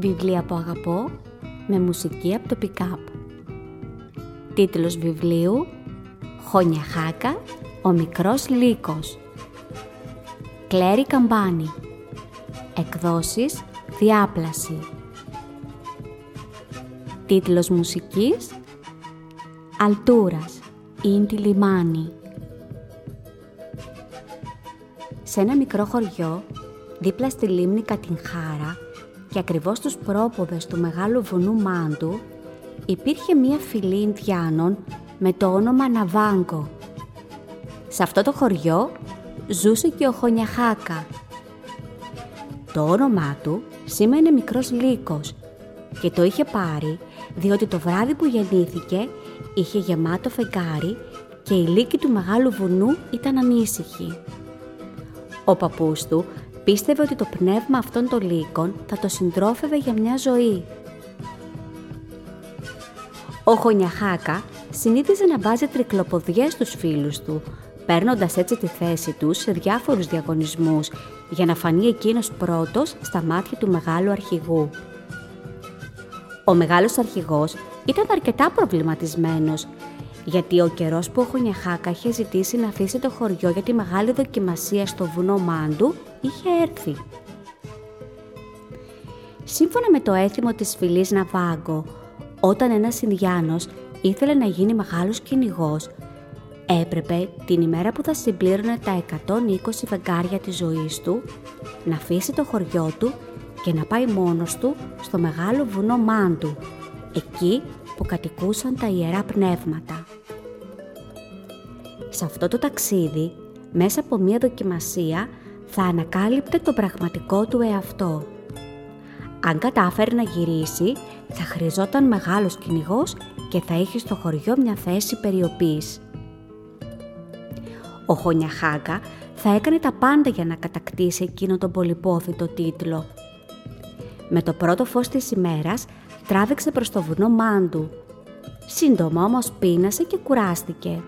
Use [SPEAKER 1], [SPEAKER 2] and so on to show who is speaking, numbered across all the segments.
[SPEAKER 1] Βιβλία που αγαπώ με μουσική από το pick-up. Τίτλος βιβλίου «Χόνια Χάκα, ο μικρός λύκος». Κλέρι Καμπάνη. Εκδόσεις Διάπλαση. Τίτλος μουσικής Αλτούρας, Ίντι Λιμάνι. Σε ένα μικρό χωριό, δίπλα στη λίμνη Κατινχάρα, και ακριβώς στους πρόποδες του μεγάλου βουνού Μάντου υπήρχε μία φυλή Ινδιάνων με το όνομα Ναβάγκο. Σε αυτό το χωριό ζούσε και ο Χονιαχάκα. Το όνομά του σήμαινε μικρός λύκος και το είχε πάρει διότι το βράδυ που γεννήθηκε είχε γεμάτο φεγγάρι και η λύκη του μεγάλου βουνού ήταν ανήσυχη. Ο παππούς του πίστευε ότι το πνεύμα αυτών των λύκων θα το συντρόφευε για μια ζωή. Ο Χονιαχάκα συνήθιζε να βάζει τρικλοποδιές στους φίλους του, παίρνοντας έτσι τη θέση τους σε διάφορους διαγωνισμούς για να φανεί εκείνος πρώτος στα μάτια του μεγάλου αρχηγού. Ο μεγάλος αρχηγός ήταν αρκετά προβληματισμένος γιατί ο καιρός που ο Χονιαχάκα είχε ζητήσει να αφήσει το χωριό για τη μεγάλη δοκιμασία στο βουνό Μάντου είχε έρθει. Σύμφωνα με το έθιμο της φυλής Ναβάγκο, όταν ένας Ινδιάνος ήθελε να γίνει μεγάλος κυνηγός, έπρεπε την ημέρα που θα συμπλήρωνε τα 120 βεγγάρια της ζωής του να αφήσει το χωριό του και να πάει μόνος του στο μεγάλο βουνό Μάντου, εκεί που κατοικούσαν τα ιερά πνεύματα. Σε αυτό το ταξίδι, μέσα από μία δοκιμασία, θα ανακάλυπτε το πραγματικό του εαυτό. Αν κατάφερε να γυρίσει, θα χρειαζόταν μεγάλος κυνηγός και θα είχες στο χωριό μια θέση περιοπής. Ο Χονιαχάγκα θα έκανε τα πάντα για να κατακτήσει εκείνο τον πολυπόθητο τίτλο. Με το πρώτο φως της ημέρας τράβηξε προς το βουνό Μάντου. Σύντομα όμως πείνασε και κουράστηκε.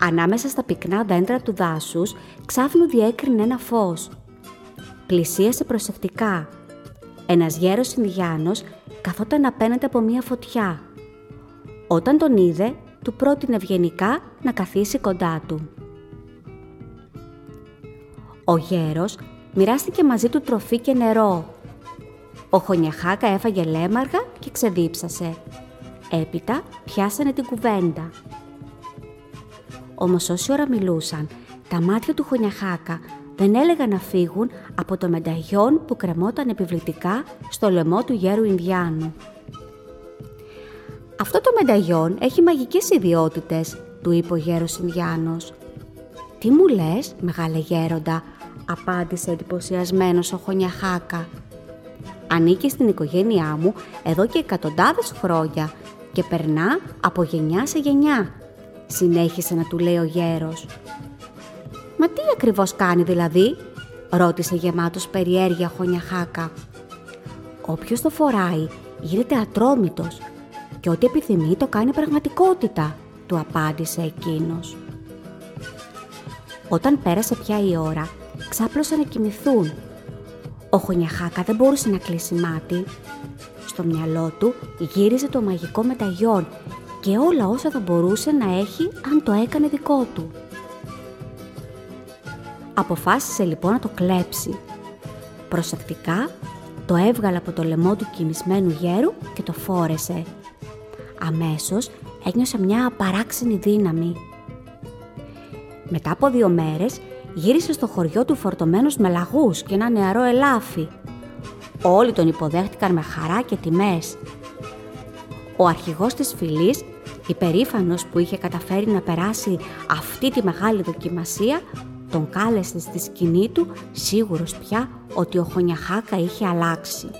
[SPEAKER 1] Ανάμεσα στα πυκνά δέντρα του δάσους ξάφνου διέκρινε ένα φως. Πλησίασε προσεκτικά. Ένας γέρος Ινδιάνος καθόταν απέναντι από μία φωτιά. Όταν τον είδε, του πρότεινε ευγενικά να καθίσει κοντά του. Ο γέρος μοιράστηκε μαζί του τροφή και νερό. Ο Χονιαχάκα έφαγε λέμαργα και ξεδίψασε. Έπειτα πιάσανε την κουβέντα. Όμως όση ώρα μιλούσαν, τα μάτια του Χονιαχάκα δεν έλεγαν να φύγουν από το μενταγιόν που κρεμόταν επιβλητικά στο λαιμό του γέρου Ινδιάνου. «Αυτό το μενταγιόν έχει μαγικές ιδιότητες», του είπε ο γέρος Ινδιάνος. «Τι μου λες, μεγάλε γέροντα», απάντησε εντυπωσιασμένος ο Χονιαχάκα. «Ανήκει στην οικογένειά μου εδώ και εκατοντάδες χρόνια και περνά από γενιά σε γενιά συνέχισε να του λέει ο γέρος. «Μα τι ακριβώς κάνει δηλαδή» ρώτησε γεμάτος περιέργεια χωνιαχάκα. «Όποιος το φοράει γίνεται ατρόμητος και ό,τι επιθυμεί το κάνει πραγματικότητα», του απάντησε εκείνος. Όταν πέρασε πια η ώρα, ξάπλωσαν να κοιμηθούν. Ο Χωνιαχάκα δεν μπορούσε να κλείσει μάτι. Στο μυαλό του γύριζε το μαγικό μεταγιόν και όλα όσα θα μπορούσε να έχει αν το έκανε δικό του. Αποφάσισε λοιπόν να το κλέψει. Προσεκτικά το έβγαλε από το λαιμό του κοιμισμένου γέρου και το φόρεσε. Αμέσως ένιωσε μια απαράξενη δύναμη. Μετά από δύο μέρες γύρισε στο χωριό του φορτωμένος με λαγούς και ένα νεαρό ελάφι. Όλοι τον υποδέχτηκαν με χαρά και τιμές. Ο αρχηγός της φυλής, υπερήφανος που είχε καταφέρει να περάσει αυτή τη μεγάλη δοκιμασία, τον κάλεσε στη σκηνή του σίγουρος πια ότι ο Χωνιαχάκα είχε αλλάξει.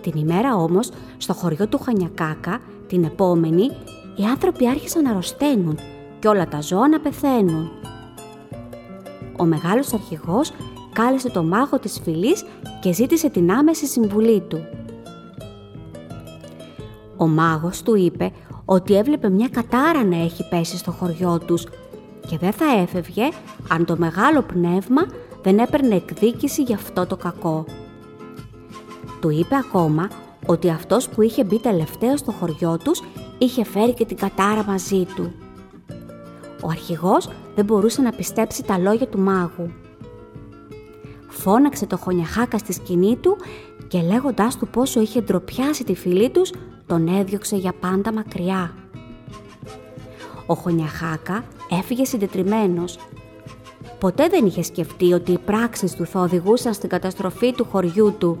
[SPEAKER 1] Την ημέρα όμως, στο χωριό του Χωνιακάκα, την επόμενη, οι άνθρωποι άρχισαν να αρρωσταίνουν και όλα τα ζώα να πεθαίνουν. Ο μεγάλος αρχηγός κάλεσε το μάγο της φυλής και ζήτησε την άμεση συμβουλή του. Ο μάγος του είπε ότι έβλεπε μια κατάρα να έχει πέσει στο χωριό τους και δεν θα έφευγε αν το μεγάλο πνεύμα δεν έπαιρνε εκδίκηση για αυτό το κακό. Του είπε ακόμα ότι αυτός που είχε μπει τελευταίο στο χωριό τους είχε φέρει και την κατάρα μαζί του. Ο αρχηγός δεν μπορούσε να πιστέψει τα λόγια του μάγου. Φώναξε το χωνιαχάκα στη σκηνή του και λέγοντάς του πόσο είχε ντροπιάσει τη φυλή τους, τον έδιωξε για πάντα μακριά. Ο χωνιαχάκα έφυγε συντετριμένος. Ποτέ δεν είχε σκεφτεί ότι οι πράξεις του θα οδηγούσαν στην καταστροφή του χωριού του.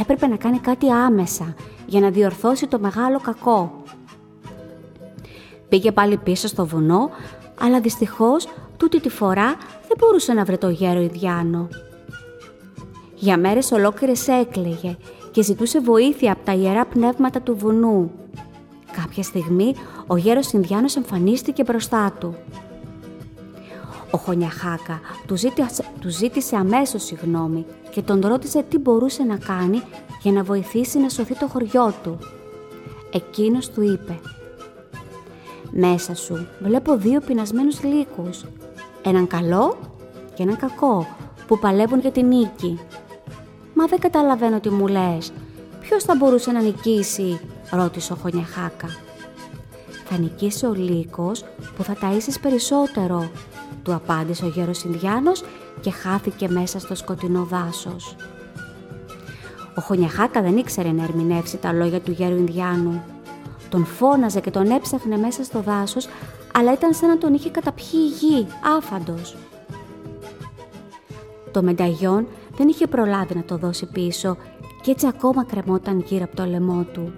[SPEAKER 1] Έπρεπε να κάνει κάτι άμεσα για να διορθώσει το μεγάλο κακό. Πήγε πάλι πίσω στο βουνό, αλλά δυστυχώς τούτη τη φορά δεν μπορούσε να βρει το γέρο Ιδιάνο. Για μέρες ολόκληρες έκλαιγε και ζητούσε βοήθεια από τα ιερά πνεύματα του βουνού. Κάποια στιγμή ο γέρος Ινδιάνος εμφανίστηκε μπροστά του. Ο Χωνιαχάκα του ζήτησε, του ζήτησε αμέσως συγγνώμη και τον ρώτησε τι μπορούσε να κάνει για να βοηθήσει να σωθεί το χωριό του. Εκείνος του είπε «Μέσα σου βλέπω δύο πεινασμένους λύκους, έναν καλό και έναν κακό που παλεύουν για την νίκη. Μα δεν καταλαβαίνω τι μου λες. Ποιος θα μπορούσε να νικήσει» ρώτησε ο Χωνιαχάκα. «Θα νικήσει ο λύκος που θα ταΐσεις περισσότερο», του απάντησε ο γέρος Ινδιάνος και χάθηκε μέσα στο σκοτεινό δάσος. Ο Χωνιαχάκα δεν ήξερε να ερμηνεύσει τα λόγια του γέρου Ινδιάνου. Τον φώναζε και τον έψαχνε μέσα στο δάσος, αλλά ήταν σαν να τον είχε καταπιεί η γη, άφαντος. Το μενταγιόν δεν είχε προλάβει να το δώσει πίσω και έτσι ακόμα κρεμόταν γύρω από το λαιμό του.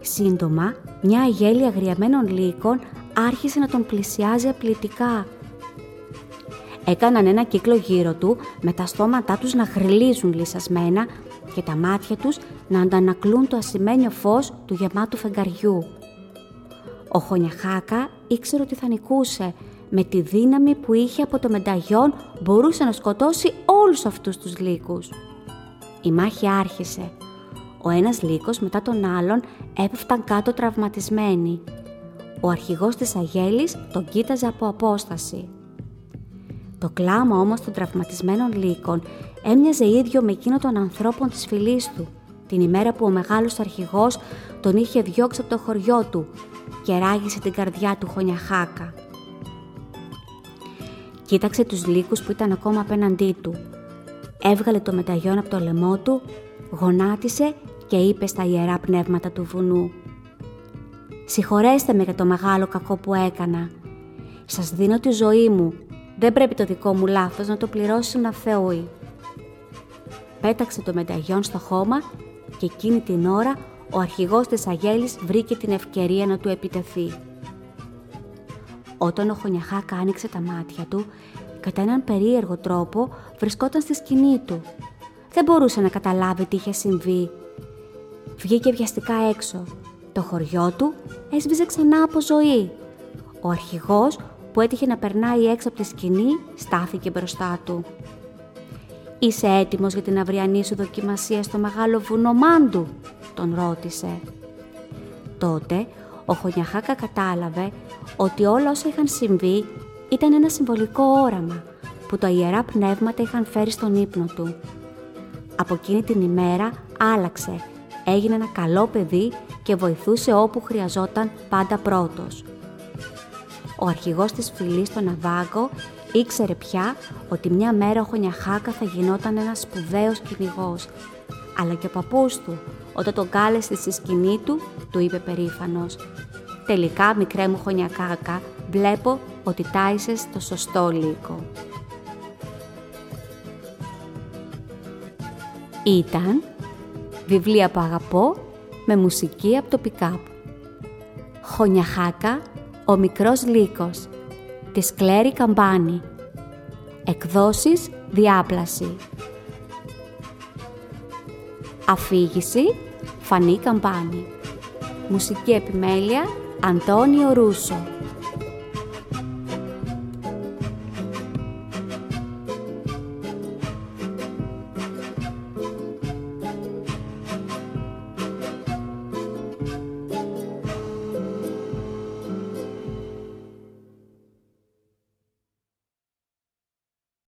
[SPEAKER 1] Σύντομα, μια αγέλη αγριαμένων λύκων άρχισε να τον πλησιάζει απλητικά. Έκαναν ένα κύκλο γύρω του με τα στόματά τους να γριλίζουν λυσασμένα και τα μάτια τους να αντανακλούν το ασημένιο φως του γεμάτου φεγγαριού. Ο Χωνιαχάκα ήξερε ότι θα νικούσε. Με τη δύναμη που είχε από το μενταγιόν μπορούσε να σκοτώσει όλους αυτούς τους λύκους. Η μάχη άρχισε. Ο ένας λύκος μετά τον άλλον έπεφταν κάτω τραυματισμένοι. Ο αρχηγός της Αγέλης τον κοίταζε από απόσταση. Το κλάμα όμως των τραυματισμένων λύκων έμοιαζε ίδιο με εκείνο των ανθρώπων της φυλής του, την ημέρα που ο μεγάλος αρχηγός τον είχε διώξει από το χωριό του και ράγισε την καρδιά του χωνιαχάκα. Κοίταξε τους λύκους που ήταν ακόμα απέναντί του. Έβγαλε το μεταγιόν από το λαιμό του, γονάτισε και είπε στα ιερά πνεύματα του βουνού «Συγχωρέστε με για το μεγάλο κακό που έκανα. Σας δίνω τη ζωή μου. Δεν πρέπει το δικό μου λάθος να το πληρώσει να θεούει». Πέταξε το μεταγιόν στο χώμα και εκείνη την ώρα ο αρχηγός της Αγέλης βρήκε την ευκαιρία να του επιτεθεί. Όταν ο Χωνιαχάκα άνοιξε τα μάτια του, κατά έναν περίεργο τρόπο βρισκόταν στη σκηνή του. Δεν μπορούσε να καταλάβει τι είχε συμβεί. Βγήκε βιαστικά έξω το χωριό του έσβησε ξανά από ζωή. Ο αρχηγός που έτυχε να περνάει έξω από τη σκηνή στάθηκε μπροστά του. «Είσαι έτοιμος για την αυριανή σου δοκιμασία στο μεγάλο βουνό Μάντου» τον ρώτησε. Τότε ο Χωνιαχάκα κατάλαβε ότι όλα όσα είχαν συμβεί ήταν ένα συμβολικό όραμα που τα ιερά πνεύματα είχαν φέρει στον ύπνο του. Από εκείνη την ημέρα άλλαξε έγινε ένα καλό παιδί και βοηθούσε όπου χρειαζόταν πάντα πρώτος. Ο αρχηγός της φυλής στο Ναβάγκο ήξερε πια ότι μια μέρα ο Χωνιαχάκα θα γινόταν ένας σπουδαίος κυνηγός. Αλλά και ο παππούς του, όταν τον κάλεσε στη σκηνή του, του είπε περήφανος Τελικά, μικρέ μου χωνιακάκα, βλέπω ότι τάισες το σωστό λύκο. Ήταν βιβλία που αγαπώ με μουσική από το πικάπ. Χωνιαχάκα, ο μικρός λύκος, της Κλέρι Καμπάνη. Εκδόσεις διάπλαση. Αφήγηση Φανή Καμπάνη. Μουσική επιμέλεια Αντώνιο Ρούσο.